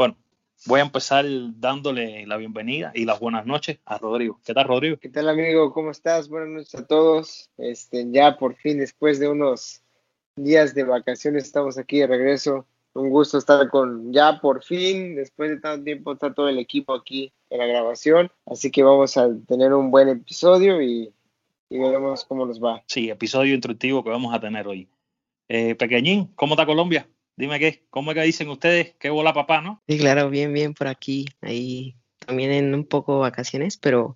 Bueno, voy a empezar dándole la bienvenida y las buenas noches a Rodrigo. ¿Qué tal, Rodrigo? ¿Qué tal, amigo? ¿Cómo estás? Buenas noches a todos. Este, ya por fin, después de unos días de vacaciones, estamos aquí de regreso. Un gusto estar con, ya por fin, después de tanto tiempo, está todo el equipo aquí en la grabación. Así que vamos a tener un buen episodio y, y veremos cómo nos va. Sí, episodio instructivo que vamos a tener hoy. Eh, Pequeñín, ¿cómo está Colombia? Dime qué, ¿cómo es que dicen ustedes? ¿Qué bola papá, no? Sí, claro, bien, bien por aquí. Ahí también en un poco vacaciones, pero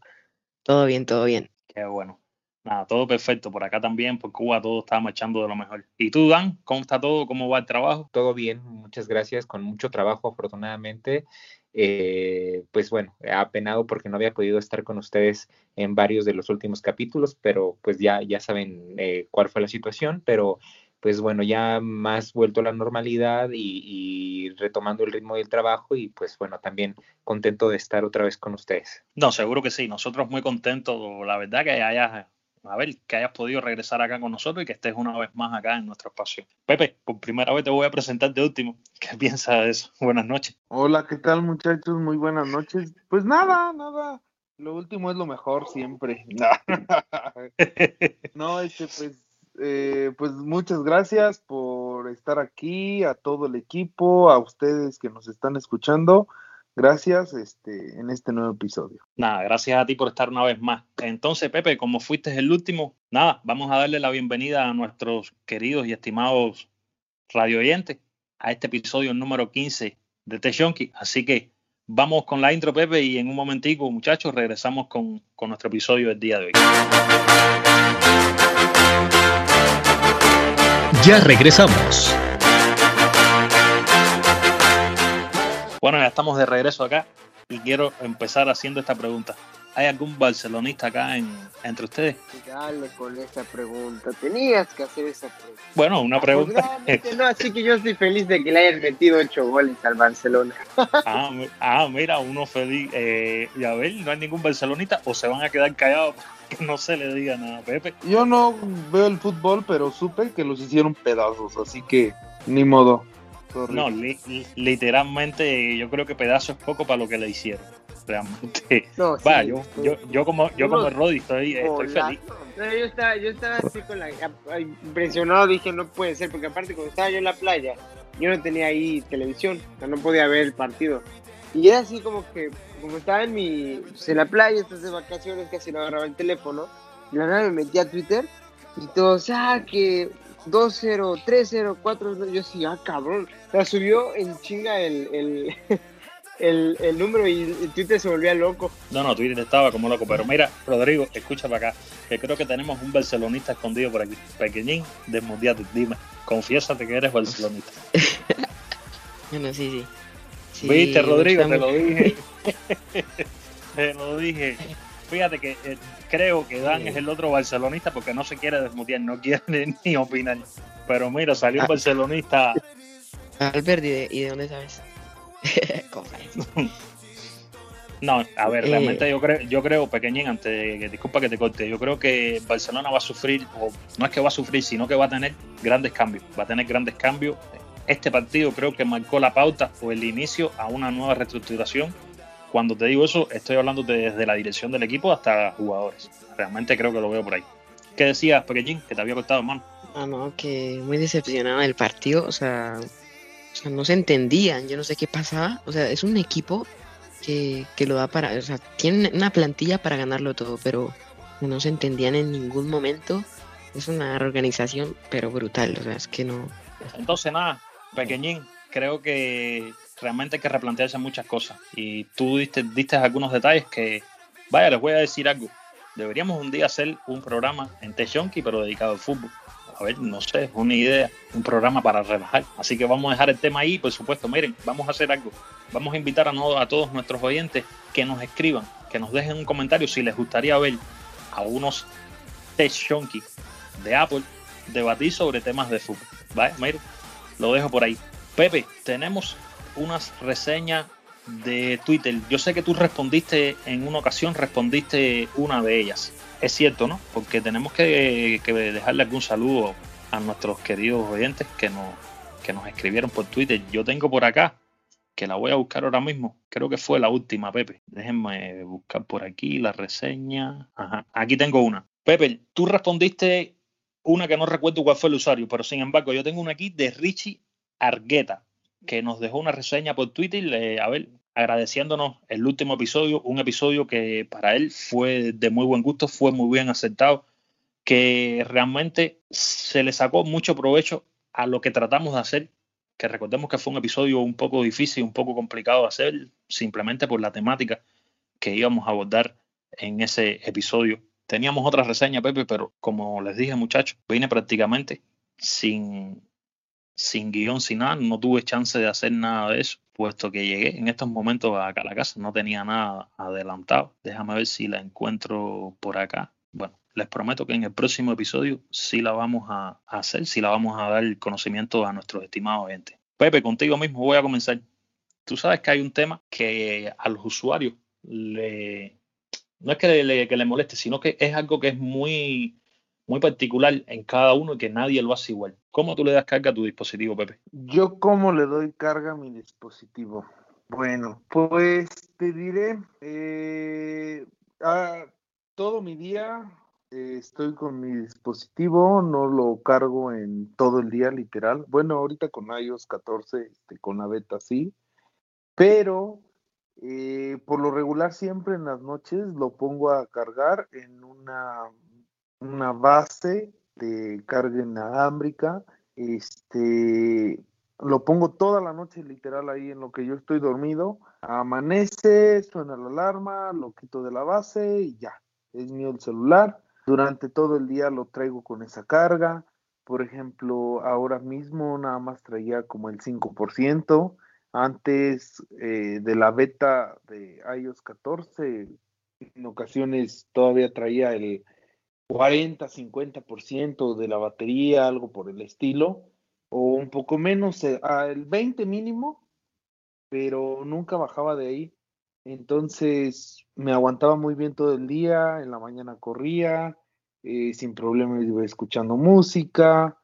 todo bien, todo bien. Qué bueno. Nada, todo perfecto. Por acá también, por Cuba, todo está marchando de lo mejor. ¿Y tú, Dan? ¿Cómo está todo? ¿Cómo va el trabajo? Todo bien, muchas gracias. Con mucho trabajo, afortunadamente. Eh, pues bueno, apenado porque no había podido estar con ustedes en varios de los últimos capítulos, pero pues ya, ya saben eh, cuál fue la situación, pero pues bueno, ya más vuelto a la normalidad y, retomando el ritmo del trabajo y pues bueno, también contento de estar otra vez con ustedes. No, seguro que sí, nosotros muy contentos, la verdad que hayas, a ver, que hayas podido regresar acá con nosotros y que estés una vez más acá en nuestro espacio. Pepe, por primera vez te voy a presentar de último. ¿Qué piensas de eso? Buenas noches. Hola, ¿qué tal muchachos? Muy buenas noches. Pues nada, nada. Lo último es lo mejor siempre. no, este, pues eh, pues muchas gracias por estar aquí, a todo el equipo, a ustedes que nos están escuchando. Gracias este, en este nuevo episodio. Nada, gracias a ti por estar una vez más. Entonces, Pepe, como fuiste el último, nada, vamos a darle la bienvenida a nuestros queridos y estimados radio oyentes a este episodio número 15 de T Así que vamos con la intro, Pepe, y en un momentico, muchachos, regresamos con, con nuestro episodio del día de hoy. Ya regresamos. Bueno, ya estamos de regreso acá y quiero empezar haciendo esta pregunta. ¿Hay algún barcelonista acá en, entre ustedes? Dale con esa pregunta. Tenías que hacer esa pregunta. Bueno, una pregunta. no, así que yo estoy feliz de que le hayas metido ocho goles al Barcelona. ah, ah, mira, uno feliz. Eh, y a ver, no hay ningún barcelonista o se van a quedar callados que no se le diga nada, Pepe. Yo no veo el fútbol, pero supe que los hicieron pedazos, así que ni modo. No, literalmente yo creo que pedazos es poco para lo que le hicieron. Realmente. No, Va, yo, yo, yo, como, yo como Roddy estoy, estoy feliz. yo, estaba, yo estaba así con la impresionado, dije no puede ser, porque aparte cuando estaba yo en la playa, yo no tenía ahí televisión, o sea, no podía ver el partido. Y era así como que como estaba en mi pues, en la playa, estas de vacaciones, casi no agarraba el teléfono, y la verdad me metí a Twitter y todos, ah, que 2-0, 3-0, 4 yo sí, ah, cabrón. O sea, subió en chinga el, el, el, número y Twitter se volvía loco. No, no, Twitter estaba como loco. Pero mira, Rodrigo, escucha para acá, que creo que tenemos un barcelonista escondido por aquí. Pequeñín, desmundiate, dime, confiésate que eres barcelonista. bueno, sí, sí. Viste, Rodrigo, te lo dije. te lo dije. Fíjate que eh, creo que Dan es el otro barcelonista porque no se quiere desmutear, no quiere ni opinar. Pero mira, salió un ah. barcelonista. Albert, ¿y de, ¿y de dónde sabes? no, a ver, realmente eh. yo creo, yo creo, pequeñín, antes que disculpa que te corte, yo creo que Barcelona va a sufrir, o no es que va a sufrir, sino que va a tener grandes cambios. Va a tener grandes cambios este partido creo que marcó la pauta o el inicio a una nueva reestructuración. Cuando te digo eso, estoy hablando desde la dirección del equipo hasta jugadores. Realmente creo que lo veo por ahí. ¿Qué decías, Pequeñín, que te había cortado, hermano? Ah, no, que muy decepcionado del partido. O sea, o sea, no se entendían. Yo no sé qué pasaba. O sea, es un equipo que, que lo da para. O sea, tiene una plantilla para ganarlo todo, pero no se entendían en ningún momento. Es una organización, pero brutal. O sea, es que no. Entonces, nada, pequeñín, creo que realmente hay que replantearse muchas cosas. Y tú diste, diste algunos detalles que, vaya, les voy a decir algo. Deberíamos un día hacer un programa en Techonki, pero dedicado al fútbol. A ver, no sé, es una idea, un programa para relajar. Así que vamos a dejar el tema ahí, por supuesto. Miren, vamos a hacer algo. Vamos a invitar a, a todos nuestros oyentes que nos escriban, que nos dejen un comentario si les gustaría ver a unos Techonki de Apple debatir sobre temas de fútbol. ¿Vale? Miren, lo dejo por ahí. Pepe, tenemos unas reseñas de Twitter. Yo sé que tú respondiste en una ocasión, respondiste una de ellas. Es cierto, ¿no? Porque tenemos que, dejarle algún saludo a nuestros queridos oyentes que nos, que nos escribieron por Twitter. Yo tengo por acá que la voy a buscar ahora mismo. Creo que fue la última, Pepe. Déjenme buscar por aquí la reseña. Ajá, aquí tengo una. Pepe, tú respondiste una que no recuerdo cuál fue el usuario, pero sin embargo yo tengo una aquí de Richie Argueta, que nos dejó una reseña por Twitter, ver, agradeciéndonos el último episodio, un episodio que para él fue de muy buen gusto, fue muy bien aceptado, que realmente se le sacó mucho provecho a lo que tratamos de hacer, que recordemos que fue un episodio un poco difícil, un poco complicado de hacer, simplemente por la temática que íbamos a abordar en ese episodio. Teníamos otra reseña, Pepe, pero como les dije, muchachos, vine prácticamente sin, sin guion, sin nada, no tuve chance de hacer nada de eso, puesto que llegué en estos momentos acá a la casa, no tenía nada adelantado. Déjame ver si la encuentro por acá. Bueno, les prometo que en el próximo episodio sí la vamos a, hacer, sí la vamos a dar conocimiento a nuestros estimados oyentes. Pepe, contigo mismo voy a comenzar. Tú sabes que hay un tema que a los usuarios le, no es que que le moleste, sino que es algo que es muy, muy particular en cada uno que nadie lo hace igual. ¿Cómo tú le das carga a tu dispositivo, Pepe? Yo cómo le doy carga a mi dispositivo. Bueno, pues te diré, eh, todo mi día eh, estoy con mi dispositivo, no lo cargo en todo el día, literal. Bueno, ahorita con iOS 14, este, con la beta sí, pero eh, por lo regular siempre en las noches lo pongo a cargar en una, una base de carga inalámbrica. Este, lo pongo toda la noche literal ahí en lo que yo estoy dormido. Amanece, suena la alarma, lo quito de la base y ya, es mío el celular. Durante todo el día lo traigo con esa carga. Por ejemplo, ahora mismo nada más traía como el 5%. Antes eh, de la beta de iOS 14, en ocasiones todavía traía el 40-50% de la batería, algo por el estilo, o un poco menos, eh, el 20 mínimo, pero nunca bajaba de ahí. Entonces me aguantaba muy bien todo el día, en la mañana corría, eh, sin problemas iba escuchando música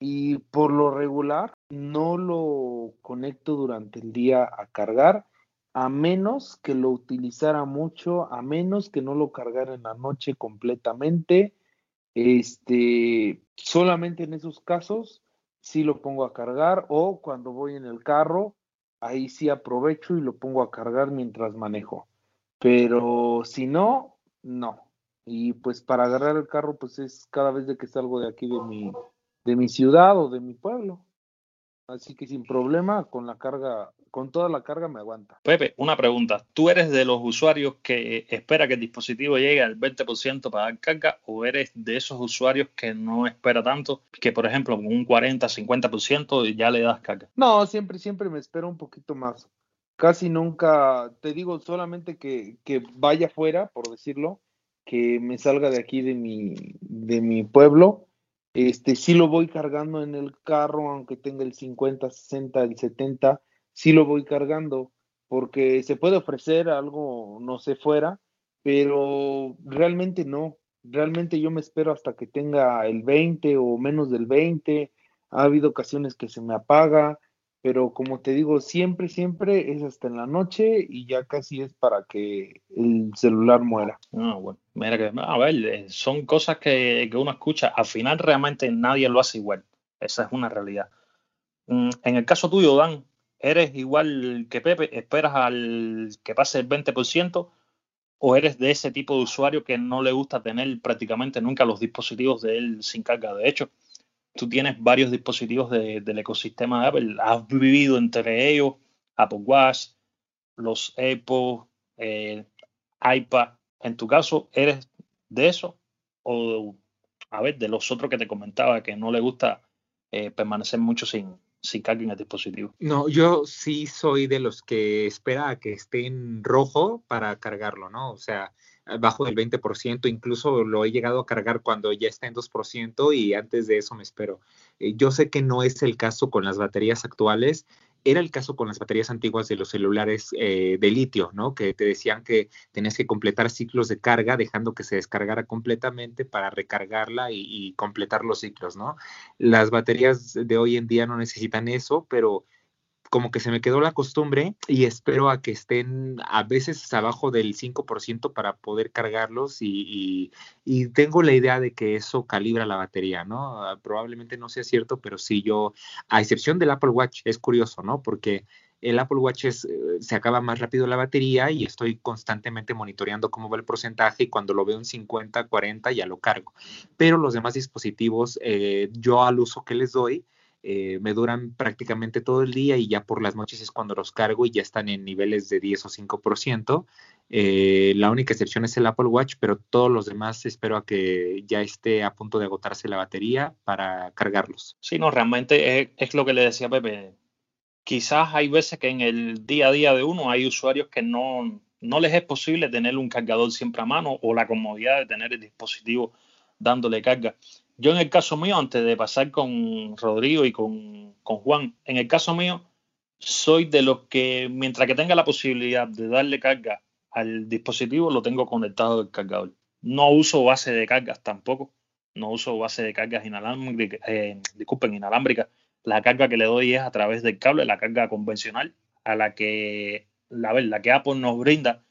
y por lo regular no lo conecto durante el día a cargar a menos que lo utilizara mucho, a menos que no lo cargara en la noche completamente. Este, solamente en esos casos sí lo pongo a cargar o cuando voy en el carro ahí sí aprovecho y lo pongo a cargar mientras manejo. Pero si no, no. Y pues para agarrar el carro, pues es cada vez que salgo de aquí de mi, de mi ciudad o de mi pueblo. Así que sin problema, con la carga, con toda la carga me aguanta. Pepe, una pregunta. ¿Tú eres de los usuarios que espera que el dispositivo llegue al 20% para dar carga o eres de esos usuarios que no espera tanto, que por ejemplo con un 40, 50% ya le das carga? No, siempre, siempre me espero un poquito más. Casi nunca, te digo solamente que, que vaya fuera, por decirlo, que me salga de aquí de mi, de mi pueblo este, sí lo voy cargando en el carro, aunque tenga el 50, 60, el 70, sí lo voy cargando, porque se puede ofrecer algo, no sé, fuera, pero realmente no. Realmente yo me espero hasta que tenga el 20 o menos del 20. Ha habido ocasiones que se me apaga, pero como te digo, siempre, siempre es hasta en la noche y ya casi es para que el celular muera. Ah, bueno, mira que, a ver, eh, son cosas que, uno escucha, al final realmente nadie lo hace igual, esa es una realidad. Mm, en el caso tuyo, Dan, ¿eres igual que Pepe? ¿Esperas al que pase el 20%? ¿O eres de ese tipo de usuario que no le gusta tener prácticamente nunca los dispositivos de él sin carga? De hecho, tú tienes varios dispositivos del ecosistema de Apple, has vivido entre ellos Apple Watch, los AirPods, eh, iPad. En tu caso, ¿eres de eso? O, a ver, de los otros que te comentaba que no le gusta eh, permanecer mucho sin, sin carga en el dispositivo. No, yo sí soy de los que espera a que esté en rojo para cargarlo, ¿no? O sea, bajo del 20%, incluso lo he llegado a cargar cuando ya está en 2% y antes de eso me espero. Eh, yo sé que no es el caso con las baterías actuales, era el caso con las baterías antiguas de los celulares eh, de litio, ¿no? Que te decían que tenías que completar ciclos de carga dejando que se descargara completamente para recargarla y, y completar los ciclos, ¿no? Las baterías de hoy en día no necesitan eso, pero como que se me quedó la costumbre y espero a que estén a veces abajo del 5% para poder cargarlos y, tengo la idea de que eso calibra la batería, ¿no? Ah, probablemente no sea cierto, pero sí yo, a excepción del Apple Watch, es curioso, ¿no? Porque el Apple Watch es, eh, se acaba más rápido la batería y estoy constantemente monitoreando cómo va el porcentaje y cuando lo veo en 50, 40 ya lo cargo. Pero los demás dispositivos, eh, yo al uso que les doy, eh, me duran prácticamente todo el día y ya por las noches es cuando los cargo y ya están en niveles de 10 o 5%. Eh, la única excepción es el Apple Watch, pero todos los demás espero a que ya esté a punto de agotarse la batería para cargarlos. Sí, no, realmente es, lo que le decía Pepe. Quizás hay veces que en el día a día de uno hay usuarios que no, no les es posible tener un cargador siempre a mano o la comodidad de tener el dispositivo dándole carga. Yo en el caso mío, antes de pasar con Rodrigo y con, Juan, en el caso mío, soy de los que mientras que tenga la posibilidad de darle carga al dispositivo, lo tengo conectado al cargador. No uso base de cargas tampoco. No uso base de cargas inalámbricas. Eh, disculpen, inalámbricas. La carga que le doy es a través del cable, la carga convencional, a la que la que Apple nos brinda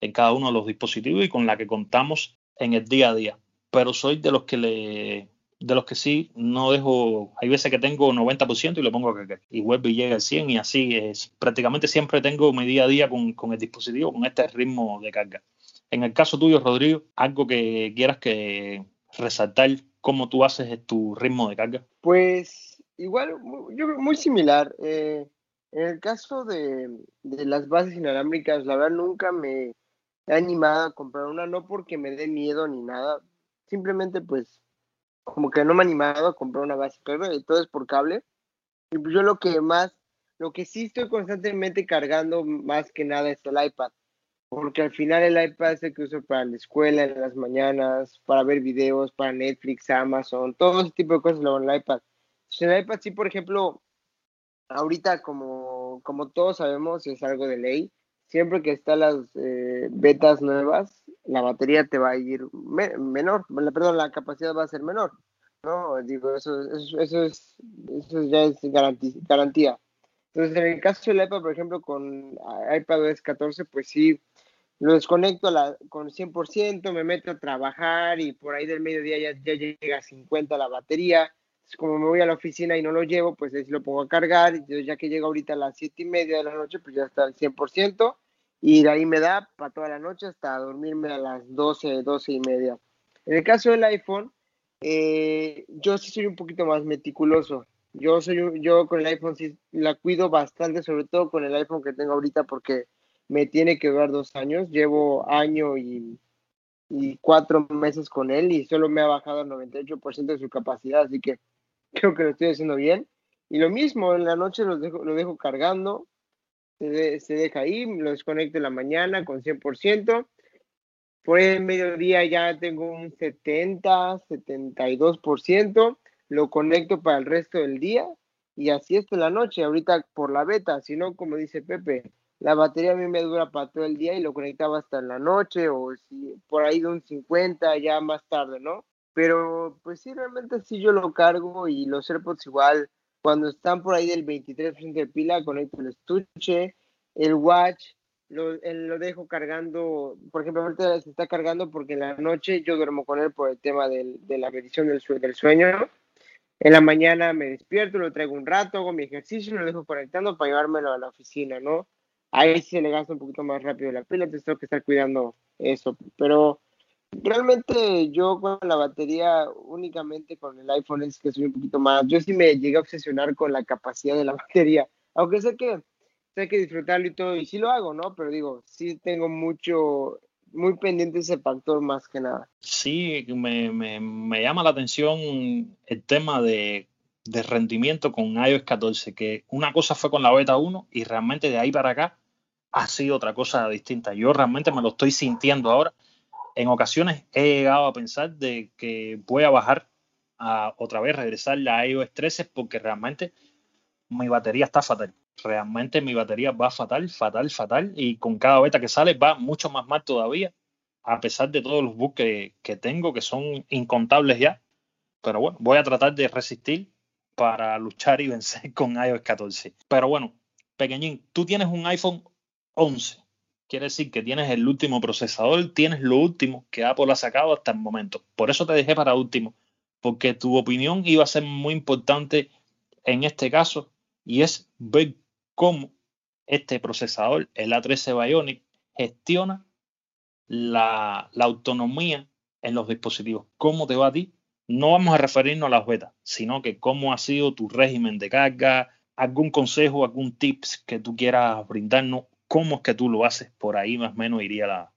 en cada uno de los dispositivos y con la que contamos en el día a día pero soy de los que le de los que sí no dejo, hay veces que tengo 90% y lo pongo a cargar y vuelvo y llega al 100 y así es, prácticamente siempre tengo mi día a día con, con, el dispositivo, con este ritmo de carga. En el caso tuyo, Rodrigo, algo que quieras que resaltar cómo tú haces tu ritmo de carga. Pues igual, yo muy similar. Eh, en el caso de, de las bases inalámbricas, la verdad nunca me he animado a comprar una, no porque me dé miedo ni nada, simplemente pues como que no me he animado a comprar una base, pero todo es por cable. Y pues yo lo que más, lo que sí estoy constantemente cargando más que nada es el iPad, porque al final el iPad es el que uso para la escuela, en las mañanas, para ver videos, para Netflix, Amazon, todo ese tipo de cosas lo hago en el iPad. en el iPad sí, por ejemplo, ahorita como, como todos sabemos, es algo de ley, siempre que están las eh, betas nuevas, la batería te va a ir menor, perdón, la capacidad va a ser menor, ¿no? Digo, eso, eso, eso es, eso ya es garantía. Entonces, en el caso del iPad, por ejemplo, con iPadOS 14, pues sí, lo desconecto la, con 100%, me meto a trabajar y por ahí del mediodía ya, ya llega a 50 la batería. como me voy a la oficina y no lo llevo, pues ahí lo pongo a cargar. Y ya que llega ahorita a las 7 y media de la noche, pues ya está al 100% y de ahí me da para toda la noche hasta dormirme a las 12, 12 y media. En el caso del iPhone, eh, yo sí soy un poquito más meticuloso. Yo soy yo con el iPhone sí la cuido bastante, sobre todo con el iPhone que tengo ahorita porque me tiene que durar dos años. Llevo año y, y cuatro meses con él y solo me ha bajado el 98% de su capacidad, así que creo que lo estoy haciendo bien. Y lo mismo, en la noche lo dejo, lo dejo cargando, se, deja ahí, lo desconecto en la mañana con 100%. Por el mediodía ya tengo un 70, 72%. Lo conecto para el resto del día y así es la noche. Ahorita por la beta, si no, como dice Pepe, la batería a mí me dura para todo el día y lo conectaba hasta en la noche o si por ahí de un 50 ya más tarde, ¿no? Pero pues sí, realmente sí yo lo cargo y los AirPods igual cuando están por ahí del 23% de pila, conecto el estuche, el watch, lo, lo, dejo cargando, por ejemplo, ahorita se está cargando porque en la noche yo duermo con él por el tema del, de la medición del, del sueño. En la mañana me despierto, lo traigo un rato, hago mi ejercicio, lo dejo conectando para llevármelo a la oficina, ¿no? Ahí se le gasta un poquito más rápido la pila, entonces tengo que estar cuidando eso. Pero Realmente yo con la batería únicamente con el iPhone es que soy un poquito más. Yo sí me llegué a obsesionar con la capacidad de la batería, aunque sé que sé que disfrutarlo y todo, y sí lo hago, ¿no? Pero digo, sí tengo mucho, muy pendiente ese factor más que nada. Sí, me, me, me llama la atención el tema de, de rendimiento con iOS 14, que una cosa fue con la beta 1 y realmente de ahí para acá ha sido otra cosa distinta. Yo realmente me lo estoy sintiendo ahora en ocasiones he llegado a pensar de que voy a bajar a otra vez, regresar a iOS 13 porque realmente mi batería está fatal. Realmente mi batería va fatal, fatal, fatal y con cada beta que sale va mucho más mal todavía, a pesar de todos los bugs que, que tengo, que son incontables ya. Pero bueno, voy a tratar de resistir para luchar y vencer con iOS 14. Pero bueno, Pequeñín, tú tienes un iPhone 11. Quiere decir que tienes el último procesador, tienes lo último que Apple ha sacado hasta el momento. Por eso te dejé para último, porque tu opinión iba a ser muy importante en este caso y es ver cómo este procesador, el A13 Bionic, gestiona la, la autonomía en los dispositivos. ¿Cómo te va a ti? No vamos a referirnos a las betas, sino que cómo ha sido tu régimen de carga, algún consejo, algún tips que tú quieras brindarnos, cómo es que tú lo haces, por ahí más o menos iría la,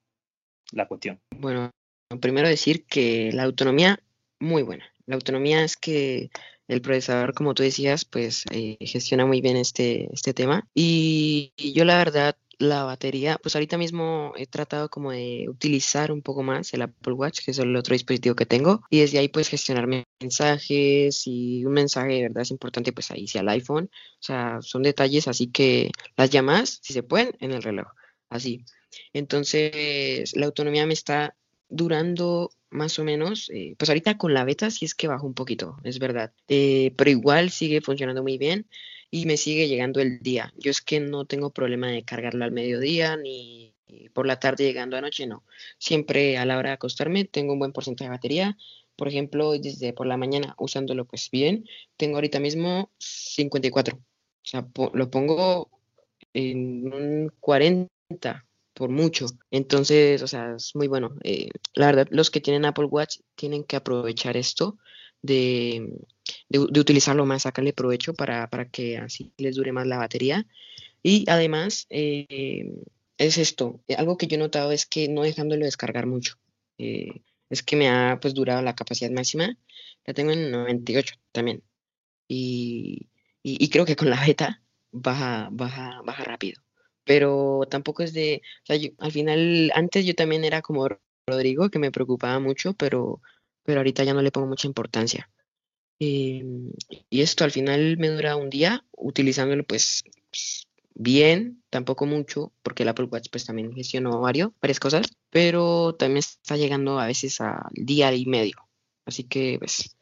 la cuestión. Bueno, primero decir que la autonomía, muy buena. La autonomía es que el procesador, como tú decías, pues eh, gestiona muy bien este, este tema. Y, y yo la verdad la batería, pues ahorita mismo he tratado como de utilizar un poco más el Apple Watch, que es el otro dispositivo que tengo, y desde ahí pues gestionar mensajes y un mensaje de verdad es importante pues ahí sea el iPhone, o sea, son detalles así que las llamadas, si se pueden, en el reloj, así. Entonces, la autonomía me está durando más o menos, eh, pues ahorita con la beta sí es que bajó un poquito, es verdad, eh, pero igual sigue funcionando muy bien y me sigue llegando el día. Yo es que no tengo problema de cargarlo al mediodía ni por la tarde llegando a noche, no. Siempre a la hora de acostarme tengo un buen porcentaje de batería. Por ejemplo, desde por la mañana usándolo pues bien, tengo ahorita mismo 54. O sea, lo pongo en un 40 por mucho. Entonces, o sea, es muy bueno. Eh, la verdad, los que tienen Apple Watch tienen que aprovechar esto de, de, utilizarlo más, sacarle provecho para, para, que así les dure más la batería. Y además, eh, es esto, eh, algo que yo he notado es que no dejándolo descargar mucho. Eh, es que me ha pues durado la capacidad máxima, la tengo en 98 también. Y, y, creo que con la beta baja, baja, baja rápido. Pero tampoco es de, o al final, antes yo también era como Rodrigo, que me preocupaba mucho, pero pero ahorita ya no le pongo mucha importancia. Em, y esto al final me dura un día utilizándolo pues bien, tampoco mucho, porque el Apple Watch pues también gestionó varios, varias cosas, pero también está llegando a veces al día y medio. Así que pues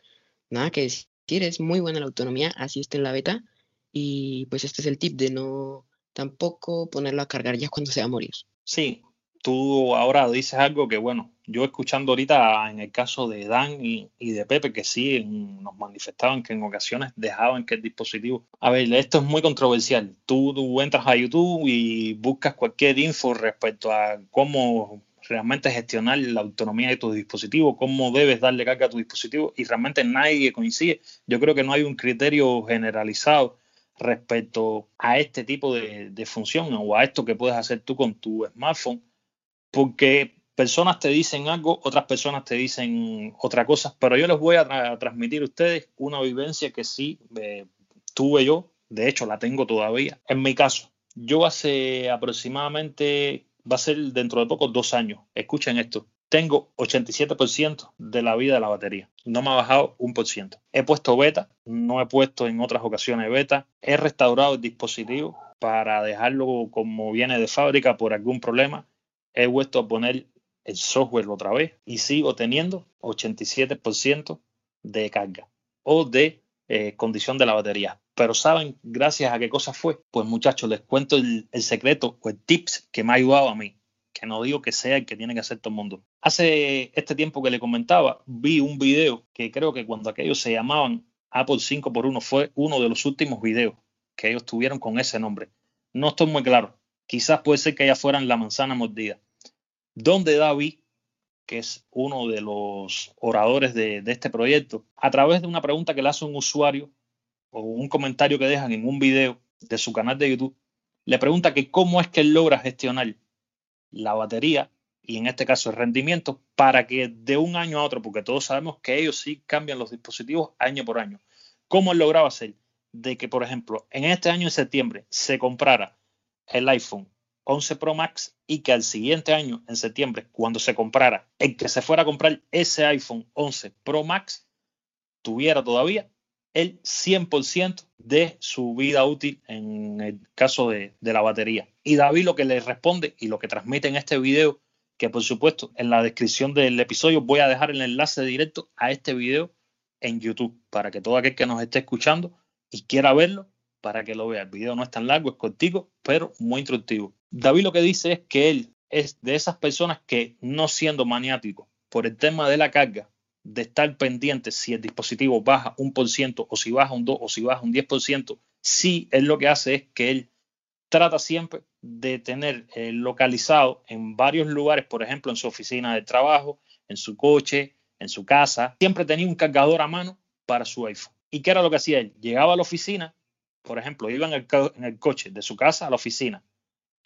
nada que decir, es muy buena la autonomía, así está en la beta y pues este es el tip de no tampoco ponerlo a cargar ya cuando se va a morir. Sí, tú ahora dices algo que, bueno, yo escuchando ahorita en el caso de Dan y, de Pepe, que sí nos manifestaban que en ocasiones dejaban que el dispositivo. A ver, esto es muy controversial. Tú, entras a YouTube y buscas cualquier info respecto a cómo realmente gestionar la autonomía de tu dispositivo, cómo debes darle carga a tu dispositivo y realmente nadie coincide. Yo creo que no hay un criterio generalizado respecto a este tipo de, de función o a esto que puedes hacer tú con tu smartphone porque personas te dicen algo, otras personas te dicen otra cosa, pero yo les voy a, transmitir a ustedes una vivencia que sí eh, tuve yo, de hecho la tengo todavía. En mi caso, yo hace aproximadamente, va a ser dentro de poco, dos años, escuchen esto, tengo 87% de la vida de la batería. No me ha bajado un por ciento. He puesto beta, no he puesto en otras ocasiones beta. He restaurado el dispositivo para dejarlo como viene de fábrica por algún problema he vuelto a poner el software otra vez y sigo teniendo 87% de carga o de eh, condición de la batería. Pero ¿saben gracias a qué cosa fue? Pues muchachos, les cuento el, secreto o el tips que me ha ayudado a mí, que no digo que sea el que tiene que hacer todo el mundo. Hace este tiempo que le comentaba, vi un video que creo que cuando aquellos se llamaban Apple 5x1 fue uno de los últimos videos que ellos tuvieron con ese nombre. No estoy muy claro. Quizás puede ser que ya fueran la manzana mordida donde David, que es uno de los oradores de, este proyecto, a través de una pregunta que le hace un usuario o un comentario que dejan en un video de su canal de YouTube, le pregunta que cómo es que él logra gestionar la batería y en este caso el rendimiento para que de un año a otro, porque todos sabemos que ellos sí cambian los dispositivos año por año, ¿cómo él lograba hacer? De que, por ejemplo, en este año en septiembre se comprara el iPhone 11 Pro Max y que al siguiente año, en septiembre, cuando se comprara, el que se fuera a comprar ese iPhone 11 Pro Max, tuviera todavía el 100% de su vida útil en el caso de, de, la batería. Y David lo que le responde y lo que transmite en este video, que por supuesto en la descripción del episodio voy a dejar el enlace directo a este video en YouTube para que todo aquel que nos esté escuchando y quiera verlo, para que lo vea. El video no es tan largo, es cortico, pero muy instructivo. David lo que dice es que él es de esas personas que no siendo maniático por el tema de la carga, de estar pendiente si el dispositivo baja un por ciento o si baja un 2 o si baja un 10%, sí, él lo que hace es que él trata siempre de tener eh, localizado en varios lugares, por ejemplo, en su oficina de trabajo, en su coche, en su casa, siempre tenía un cargador a mano para su iPhone. ¿Y qué era lo que hacía él? Llegaba a la oficina, por ejemplo, iba en el, en el coche de su casa a la oficina,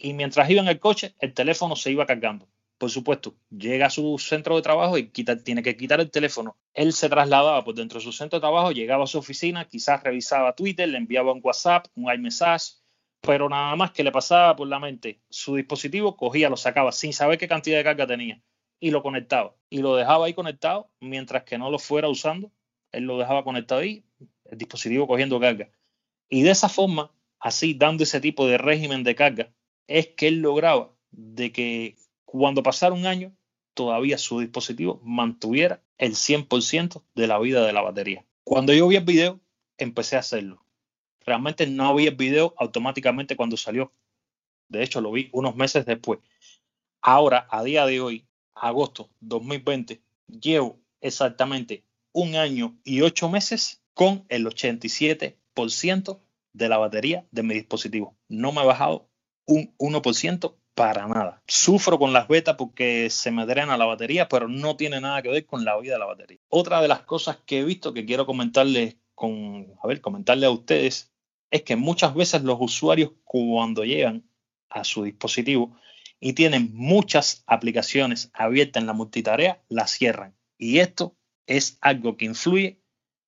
y mientras iba en el coche, el teléfono se iba cargando. Por supuesto, llega a su centro de trabajo y tiene que quitar el teléfono. Él se trasladaba por dentro de su centro de trabajo, llegaba a su oficina, quizás revisaba Twitter, le enviaba un WhatsApp, un iMessage, pero nada más que le pasaba por la mente su dispositivo, cogía, lo sacaba sin saber qué cantidad de carga tenía y lo conectaba. Y lo dejaba ahí conectado mientras que no lo fuera usando. Él lo dejaba conectado ahí, el dispositivo cogiendo carga. Y de esa forma, así dando ese tipo de régimen de carga, es que él lograba de que cuando pasara un año, todavía su dispositivo mantuviera el 100% de la vida de la batería. Cuando yo vi el video, empecé a hacerlo. Realmente no vi el video automáticamente cuando salió. De hecho, lo vi unos meses después. Ahora, a día de hoy, agosto 2020, llevo exactamente un año y ocho meses con el 87% de la batería de mi dispositivo. No me ha bajado un 1% para nada. Sufro con las betas porque se me drena la batería, pero no tiene nada que ver con la vida de la batería. Otra de las cosas que he visto que quiero comentarles con, a ver, comentarle a ustedes es que muchas veces los usuarios cuando llegan a su dispositivo y tienen muchas aplicaciones abiertas en la multitarea, las cierran. Y esto es algo que influye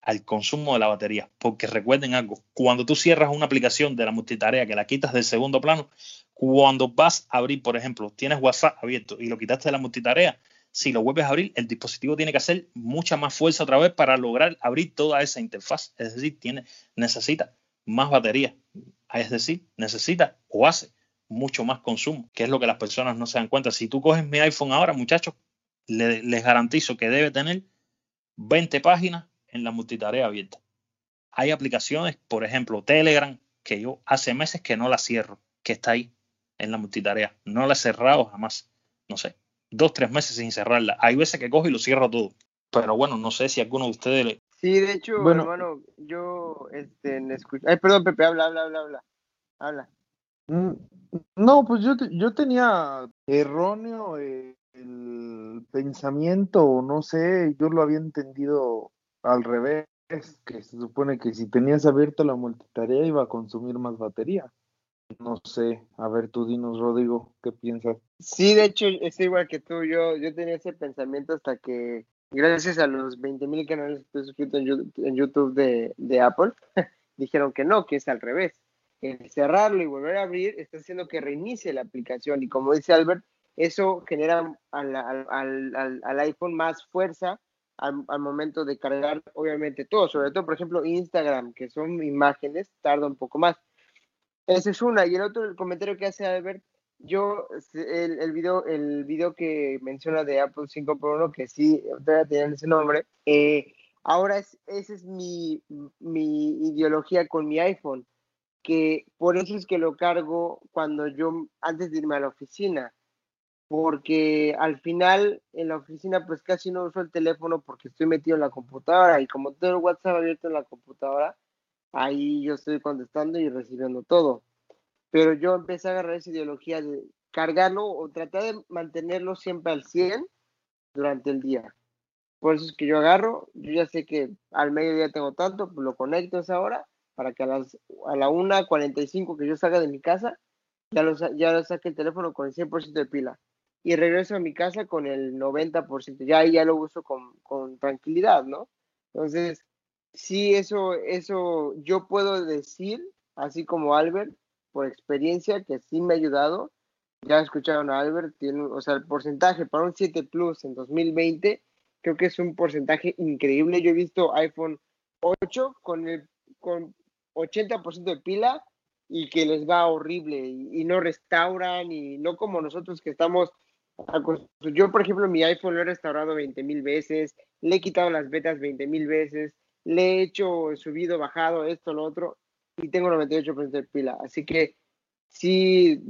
al consumo de la batería. Porque recuerden algo, cuando tú cierras una aplicación de la multitarea que la quitas del segundo plano, cuando vas a abrir, por ejemplo, tienes WhatsApp abierto y lo quitaste de la multitarea, si lo vuelves a abrir, el dispositivo tiene que hacer mucha más fuerza otra vez para lograr abrir toda esa interfaz. Es decir, tiene, necesita más batería. Es decir, necesita o hace mucho más consumo, que es lo que las personas no se dan cuenta. Si tú coges mi iPhone ahora, muchachos, les garantizo que debe tener 20 páginas en la multitarea abierta. Hay aplicaciones, por ejemplo, Telegram, que yo hace meses que no la cierro, que está ahí en la multitarea. No la he cerrado jamás. No sé, dos, tres meses sin cerrarla. Hay veces que cojo y lo cierro todo. Pero bueno, no sé si alguno de ustedes le... Sí, de hecho, bueno, hermano, yo este, escucho... Ay, perdón, Pepe, habla, habla, habla, habla. Habla. Mm, no, pues yo, yo tenía erróneo el pensamiento, no sé, yo lo había entendido al revés, que se supone que si tenías abierta la multitarea iba a consumir más batería. No sé, a ver tú dinos, Rodrigo, ¿qué piensas? Sí, de hecho es igual que tú, yo, yo tenía ese pensamiento hasta que gracias a los 20.000 canales que estoy suscrito en YouTube, de, de Apple, dijeron que no, que es al revés. El cerrarlo y volver a abrir está haciendo que reinicie la aplicación y como dice Albert, eso genera al, al, al, al iPhone más fuerza al, momento de cargar, obviamente, todo, sobre todo, por ejemplo, Instagram, que son imágenes, tarda un poco más. Esa es una. Y el otro el comentario que hace Albert, yo, el, el, video, el video que menciona de Apple 5 por 1, que sí, todavía tenían ese nombre, eh, ahora es, esa es mi, mi ideología con mi iPhone, que por eso es que lo cargo cuando yo, antes de irme a la oficina porque al final en la oficina pues casi no uso el teléfono porque estoy metido en la computadora y como tengo el WhatsApp abierto en la computadora, ahí yo estoy contestando y recibiendo todo. Pero yo empecé a agarrar esa ideología de cargarlo o tratar de mantenerlo siempre al 100 durante el día. Por eso es que yo agarro, yo ya sé que al mediodía tengo tanto, pues lo conecto a esa hora para que a, las, a la 1.45 que yo salga de mi casa, ya, lo, ya lo saque el teléfono con el 100% de pila y regreso a mi casa con el 90%. Ya ahí ya lo uso con, con, tranquilidad, ¿no? Entonces, sí, eso, eso yo puedo decir, así como Albert, por experiencia, que sí me ha ayudado. Ya escucharon a Albert, tiene, o sea, el porcentaje para un 7 Plus en 2020, creo que es un porcentaje increíble. Yo he visto iPhone 8 con el con 80% de pila y que les va horrible y, y, no restauran y no como nosotros que estamos yo, por ejemplo, mi iPhone lo he restaurado 20 mil veces, le he quitado las betas 20 mil veces, le he hecho, subido, bajado, esto, lo otro, y tengo 98% de pila. Así que sí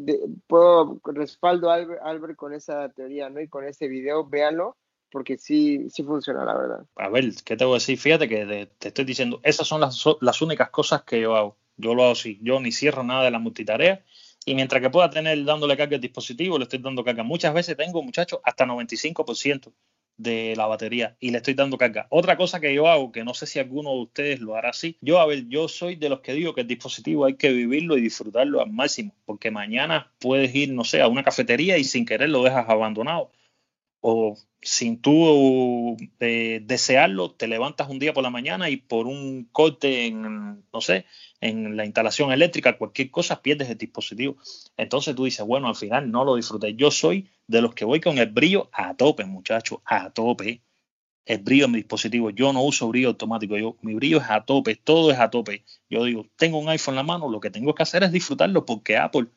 puedo respaldo a Albert, con esa teoría, ¿no? Y con ese video, véanlo, porque sí, sí funciona, la verdad. A ver, ¿qué te voy a decir? Fíjate que te estoy diciendo, esas son las, las únicas cosas que yo hago. Yo lo hago así, yo ni cierro nada de la multitarea y mientras que pueda tener dándole carga al dispositivo, le estoy dando carga. Muchas veces tengo, muchachos, hasta 95% de la batería y le estoy dando carga. Otra cosa que yo hago, que no sé si alguno de ustedes lo hará así, yo a ver, yo soy de los que digo que el dispositivo hay que vivirlo y disfrutarlo al máximo, porque mañana puedes ir, no sé, a una cafetería y sin querer lo dejas abandonado. O sin tú eh, desearlo, te levantas un día por la mañana y por un corte en, no sé, en la instalación eléctrica, cualquier cosa, pierdes el dispositivo. Entonces tú dices, bueno, al final no lo disfruté. Yo soy de los que voy con el brillo a tope, muchachos, a tope. El brillo en mi dispositivo. Yo no uso brillo automático. Yo, mi brillo es a tope, todo es a tope. Yo digo, tengo un iPhone en la mano, lo que tengo que hacer es disfrutarlo porque Apple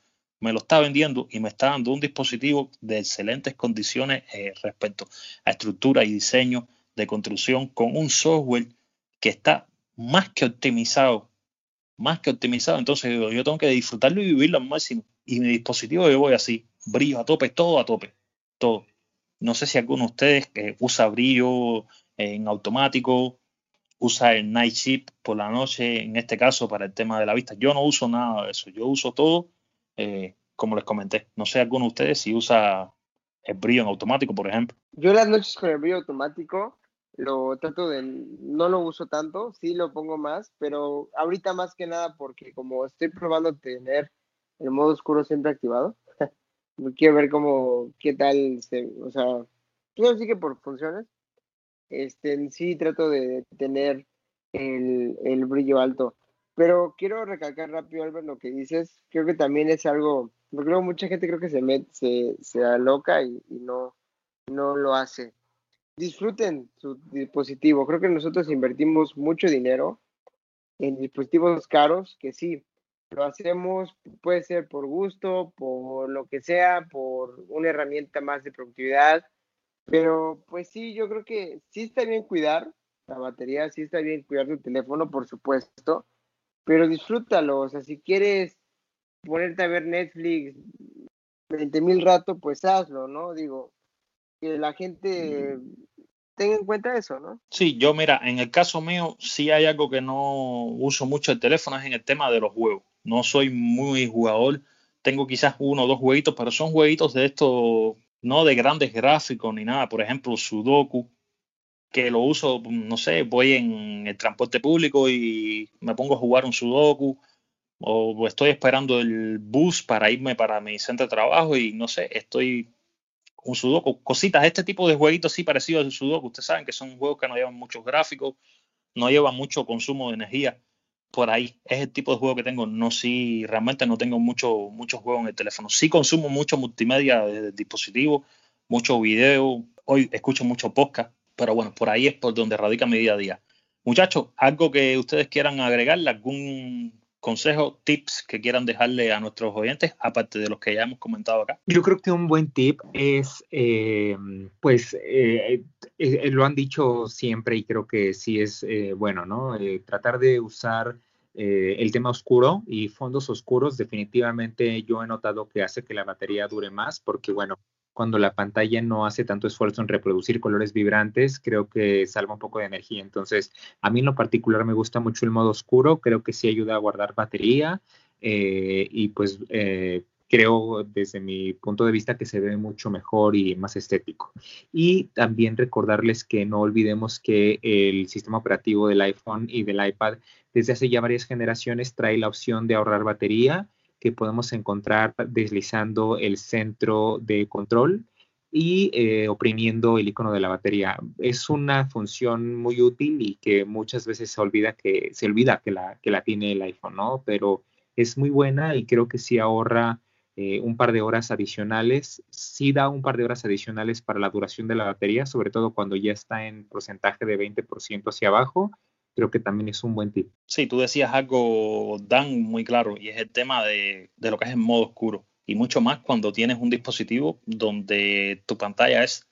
me lo está vendiendo y me está dando un dispositivo de excelentes condiciones eh, respecto a estructura y diseño de construcción con un software que está más que optimizado, más que optimizado. Entonces yo, tengo que disfrutarlo y vivirlo al máximo. Y mi dispositivo yo voy así, brillo a tope, todo a tope, todo. No sé si alguno de ustedes que usa brillo en automático, usa el night shift por la noche, en este caso para el tema de la vista. Yo no uso nada de eso, yo uso todo eh, como les comenté. No sé alguno de ustedes si usa el brillo en automático, por ejemplo. Yo las noches con el brillo automático lo trato de, no lo uso tanto, sí lo pongo más, pero ahorita más que nada porque como estoy probando tener el modo oscuro siempre activado, quiero ver cómo, qué tal se, o sea, yo sí que por funciones, este, sí trato de tener el, el brillo alto. Pero quiero recalcar rápido, Albert, lo que dices. Creo que también es algo, porque luego mucha gente creo que se met, se, se aloca y, no, no lo hace. Disfruten su dispositivo. Creo que nosotros invertimos mucho dinero en dispositivos caros, que sí, lo hacemos, puede ser por gusto, por lo que sea, por una herramienta más de productividad, pero pues sí, yo creo que sí está bien cuidar la batería, sí está bien cuidar tu teléfono, por supuesto, pero disfrútalo, o sea, si quieres ponerte a ver Netflix 20 mil rato, pues hazlo, ¿no? Digo, que la gente tenga en cuenta eso, ¿no? Sí, yo mira, en el caso mío sí hay algo que no uso mucho el teléfono, es en el tema de los juegos. No soy muy jugador, tengo quizás uno o dos jueguitos, pero son jueguitos de estos, no de grandes gráficos ni nada, por ejemplo, Sudoku, que lo uso, no sé, voy en el transporte público y me pongo a jugar un sudoku o estoy esperando el bus para irme para mi centro de trabajo y no sé, estoy un sudoku, cositas, este tipo de jueguitos sí parecidos al sudoku, ustedes saben que son juegos que no llevan muchos gráficos, no llevan mucho consumo de energía, por ahí. Es el tipo de juego que tengo, no si realmente no tengo mucho, muchos juegos en el teléfono, sí consumo mucho multimedia desde el dispositivo, mucho video, hoy escucho mucho podcast, pero bueno, por ahí es por donde radica mi día a día. Muchachos, algo que ustedes quieran agregarle, algún consejo, tips que quieran dejarle a nuestros oyentes, aparte de los que ya hemos comentado acá? Yo creo que un buen tip es, eh, pues, eh, eh, lo han dicho siempre y creo que sí es bueno, ¿no? tratar de usar el tema oscuro y fondos oscuros definitivamente yo he notado que hace que la batería dure más porque, bueno, cuando la pantalla no hace tanto esfuerzo en reproducir colores vibrantes, creo que salva un poco de energía. Entonces, a mí en lo particular me gusta mucho el modo oscuro, creo que sí ayuda a guardar batería eh, y pues eh, creo desde mi punto de vista que se ve mucho mejor y más estético. Y también recordarles que no olvidemos que el sistema operativo del iPhone y del iPad desde hace ya varias generaciones trae la opción de ahorrar batería que podemos encontrar deslizando el centro de control y eh, oprimiendo el icono de la batería. Es una función muy útil y que muchas veces se olvida que se olvida que la, que la tiene el iPhone, ¿no? Pero es muy buena y creo que sí ahorra eh, un par de horas adicionales, sí da un par de horas adicionales para la duración de la batería, sobre todo cuando ya está en porcentaje de 20% hacia abajo creo que también es un buen tip. Sí, tú decías algo, Dan, muy claro, y es el tema de, lo que es el modo oscuro. Y mucho más cuando tienes un dispositivo donde tu pantalla es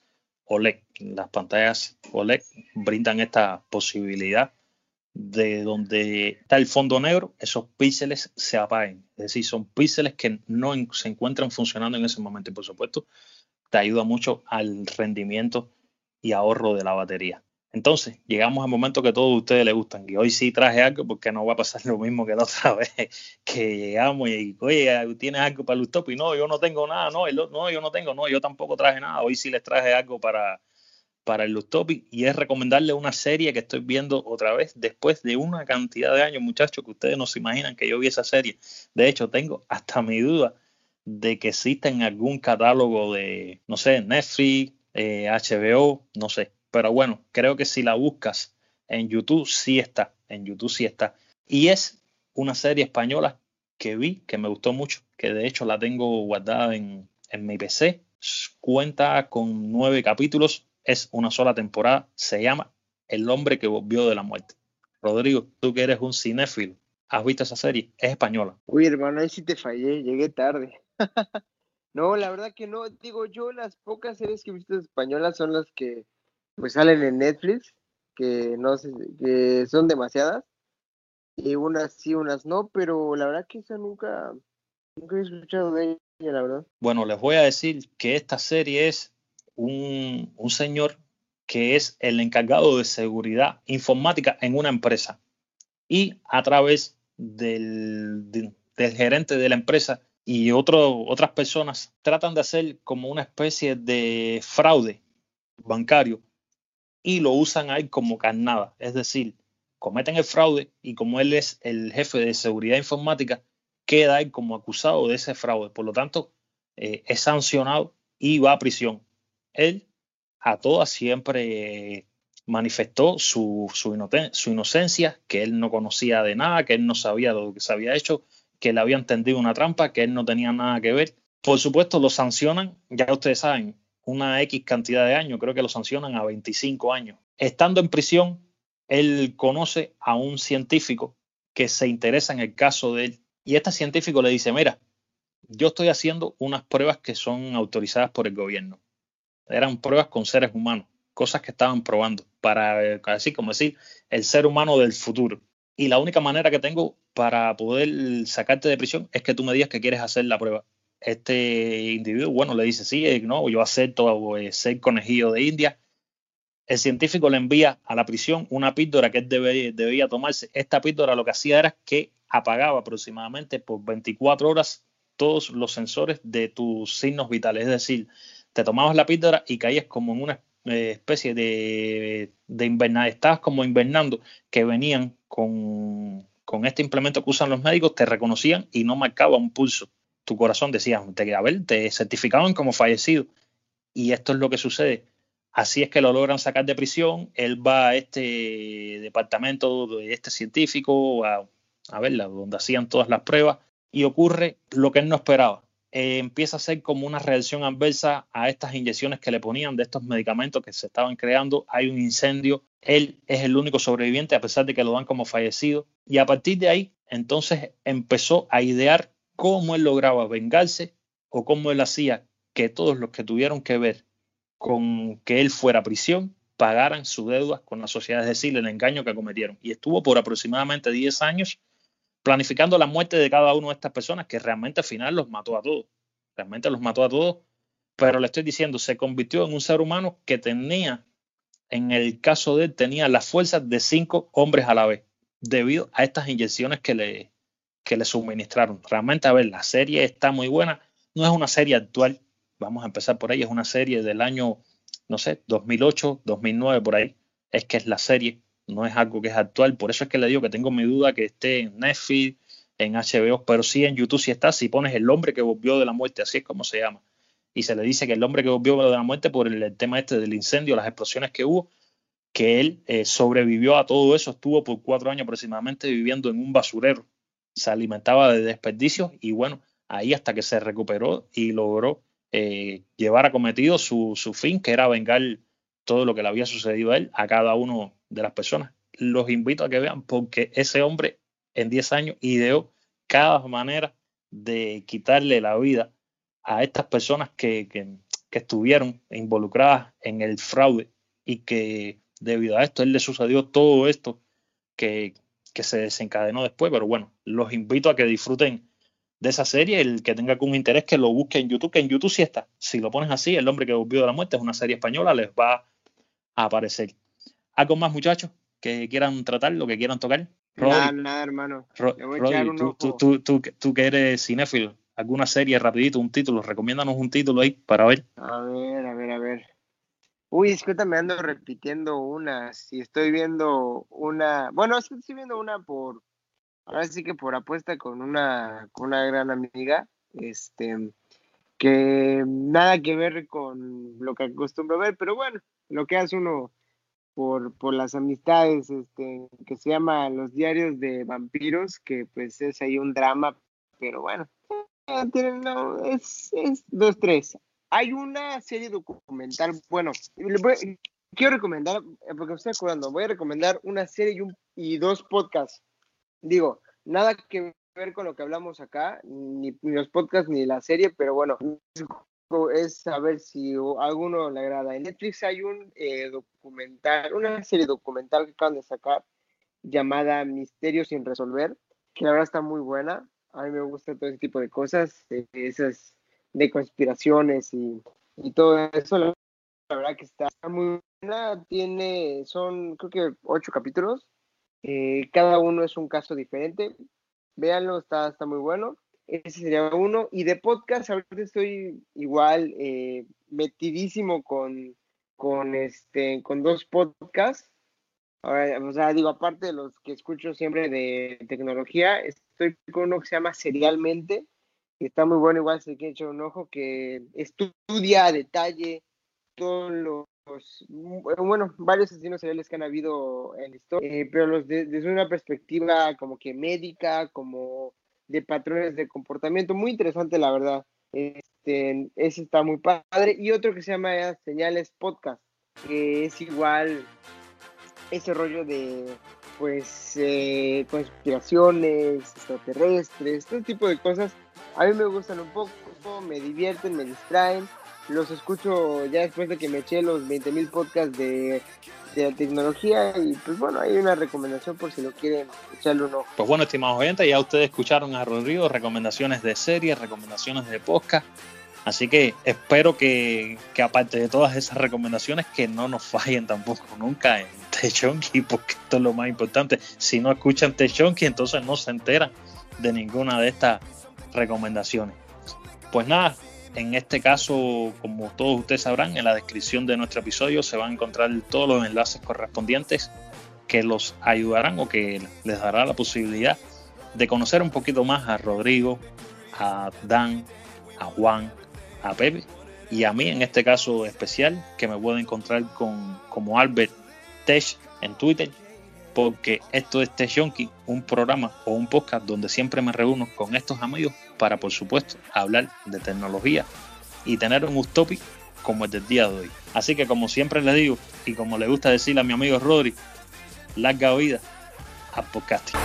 OLED. Las pantallas OLED brindan esta posibilidad de donde está el fondo negro, esos píxeles se apaguen. Es decir, son píxeles que no se encuentran funcionando en ese momento. Y por supuesto, te ayuda mucho al rendimiento y ahorro de la batería. Entonces, llegamos al momento que todos ustedes les gustan. Y hoy sí traje algo porque no va a pasar lo mismo que la otra vez que llegamos y, oye, ¿tienes algo para el Y no, yo no tengo nada. No, no, yo no tengo, no, yo tampoco traje nada. Hoy sí les traje algo para, para el Lustopic y es recomendarle una serie que estoy viendo otra vez después de una cantidad de años, muchachos, que ustedes no se imaginan que yo vi esa serie. De hecho, tengo hasta mi duda de que exista en algún catálogo de, no sé, Netflix, HBO, eh, no sé. Pero bueno, creo que si la buscas en YouTube, sí está. En YouTube sí está. Y es una serie española que vi, que me gustó mucho, que de hecho la tengo guardada en, en mi PC. Cuenta con nueve capítulos es una sola temporada, se llama El hombre que volvió de la muerte. Rodrigo, tú que eres un cinéfilo, ¿has visto esa serie? Es española. Uy, hermano, ahí sí te fallé, llegué tarde. no, la verdad que no. Digo, yo las pocas series que he visto españolas son las que pues salen en Netflix, que no sé, que son demasiadas. Y unas sí, unas no, pero la verdad que esa nunca, nunca he escuchado de ella, la verdad. Bueno, les voy a decir que esta serie es un, señor que es el encargado de seguridad informática en una empresa y a través del, del gerente de la empresa y otras personas tratan de hacer como una especie de fraude bancario y lo usan ahí como carnada. Es decir, cometen el fraude y como él es el jefe de seguridad informática, queda ahí como acusado de ese fraude. Por lo tanto, eh, es sancionado y va a prisión él a todas siempre manifestó su, su, inocencia, que él no conocía de nada, que él no sabía lo que se había hecho, que le habían tendido una trampa, que él no tenía nada que ver. Por supuesto, lo sancionan, ya ustedes saben, una X cantidad de años, creo que lo sancionan a 25 años. Estando en prisión, él conoce a un científico que se interesa en el caso de él y este científico le dice, mira, yo estoy haciendo unas pruebas que son autorizadas por el gobierno eran pruebas con seres humanos, cosas que estaban probando para, así como decir, el ser humano del futuro. Y la única manera que tengo para poder sacarte de prisión es que tú me digas que quieres hacer la prueba. Este individuo, bueno, le dice, sí, eh, no, yo acepto eh, ser conejillo de India. El científico le envía a la prisión una píldora que él debía tomarse. Esta píldora lo que hacía era que apagaba aproximadamente por 24 horas todos los sensores de tus signos vitales. Es decir, te tomabas la píldora y caías como en una eh, especie de, de invernada, estabas como invernando, que venían con, con, este implemento que usan los médicos, te reconocían y no marcaba un pulso. Tu corazón decía, te, a ver, te certificaban como fallecido. Y esto es lo que sucede. Así es que lo logran sacar de prisión. Él va a este departamento de este científico, a, a verla, donde hacían todas las pruebas, y ocurre lo que él no esperaba eh, empieza a ser como una reacción adversa a estas inyecciones que le ponían de estos medicamentos que se estaban creando. Hay un incendio, él es el único sobreviviente a pesar de que lo dan como fallecido. Y a partir de ahí, entonces empezó a idear cómo él lograba vengarse o cómo él hacía que todos los que tuvieron que ver con que él fuera a prisión pagaran su deuda con la sociedad, es decir, el engaño que cometieron. Y estuvo por aproximadamente 10 años planificando la muerte de cada una de estas personas, que realmente al final los mató a todos. Realmente los mató a todos. Pero le estoy diciendo, se convirtió en un ser humano que tenía, en el caso de él, tenía las fuerzas de cinco hombres a la vez, debido a estas inyecciones que le, que le suministraron. Realmente, a ver, la serie está muy buena. No es una serie actual, vamos a empezar por ahí, es una serie del año, no sé, 2008, 2009, por ahí. Es que es la serie no es algo que es actual. Por eso es que le digo que tengo mi duda que esté en Netflix, en HBO, pero sí en YouTube sí está. Si pones el hombre que volvió de la muerte, así es como se llama. Y se le dice que el hombre que volvió de la muerte por el, tema este del incendio, las explosiones que hubo, que él eh, sobrevivió a todo eso, estuvo por cuatro años aproximadamente viviendo en un basurero, se alimentaba de desperdicios y bueno, ahí hasta que se recuperó y logró eh, llevar a cometido su, su fin, que era vengar todo lo que le había sucedido a él, a cada uno de las personas. Los invito a que vean porque ese hombre en 10 años ideó cada manera de quitarle la vida a estas personas que, que, estuvieron involucradas en el fraude y que debido a esto él le sucedió todo esto que, que se desencadenó después, pero bueno, los invito a que disfruten de esa serie, el que tenga algún interés que lo busque en YouTube, que en YouTube sí está. Si lo pones así, El hombre que volvió de la muerte es una serie española, les va a aparecer. ¿Algo más, muchachos, que quieran tratar, lo que quieran tocar? nada, nada, hermano. tú, tú, tú, que eres cinéfilo, alguna serie rapidito, un título, recomiéndanos un título ahí para ver. A ver, a ver, a ver. Uy, es que me ando repitiendo una. Si estoy viendo una. Bueno, estoy viendo una por. Ahora sí que por apuesta con una, con una gran amiga. Este. Que nada que ver con lo que acostumbro ver, pero bueno, lo que hace uno por, por las amistades, este, que se llama Los Diarios de Vampiros, que pues es ahí un drama, pero bueno, eh, no, es, es dos, tres. Hay una serie documental, bueno, quiero recomendar, eh, porque me estoy acordando, voy a recomendar una serie y, un, y dos podcasts. Digo, nada que ver con lo que hablamos acá, ni, los podcasts ni la serie, pero bueno, es saber si alguno le agrada. En Netflix hay un eh, documental, una serie documental que acaban de sacar llamada Misterios sin resolver, que la verdad está muy buena. A mí me gusta todo ese tipo de cosas, esas de conspiraciones y, todo eso. La, verdad que está muy buena. Tiene, son creo que ocho capítulos. Eh, cada uno es un caso diferente. Véanlo, está, está muy bueno. Ese sería uno. Y de podcast, ahorita estoy igual eh, metidísimo con, con, este, con dos podcasts. o sea, digo, aparte de los que escucho siempre de tecnología, estoy con uno que se llama Serialmente, que está muy bueno, igual se que hecho un ojo, que estudia a detalle todos los, bueno, varios asesinos seriales que han habido en la historia, eh, pero los desde una perspectiva como que médica, como de patrones de comportamiento, muy interesante la verdad. Este, ese está muy padre. Y otro que se llama Señales Podcast, que es igual ese rollo de pues eh, conspiraciones extraterrestres, todo tipo de cosas a mí me gustan un poco, me divierten, me distraen. Los escucho ya después de que me eché los 20.000 podcasts de, de tecnología y pues bueno, hay una recomendación por si lo quieren echarle un ojo. Pues bueno, estimados oyentes, ya ustedes escucharon a Rodrigo, recomendaciones de series, recomendaciones de podcast. Así que espero que, que, aparte de todas esas recomendaciones, que no nos fallen tampoco nunca en Techonki, porque esto es lo más importante. Si no escuchan Techonki, entonces no se enteran de ninguna de estas recomendaciones. Pues nada, en este caso, como todos ustedes sabrán, en la descripción de nuestro episodio se van a encontrar todos los enlaces correspondientes que los ayudarán o que les dará la posibilidad de conocer un poquito más a Rodrigo, a Dan, a Juan, a Pepe y a mí en este caso especial que me puedo encontrar con como Albert Tech en Twitter porque esto es Techonki, un programa o un podcast donde siempre me reúno con estos amigos para, por supuesto, hablar de tecnología y tener un utopi como el del día de hoy. Así que, como siempre les digo, y como le gusta decirle a mi amigo Rodri, larga vida a podcasting.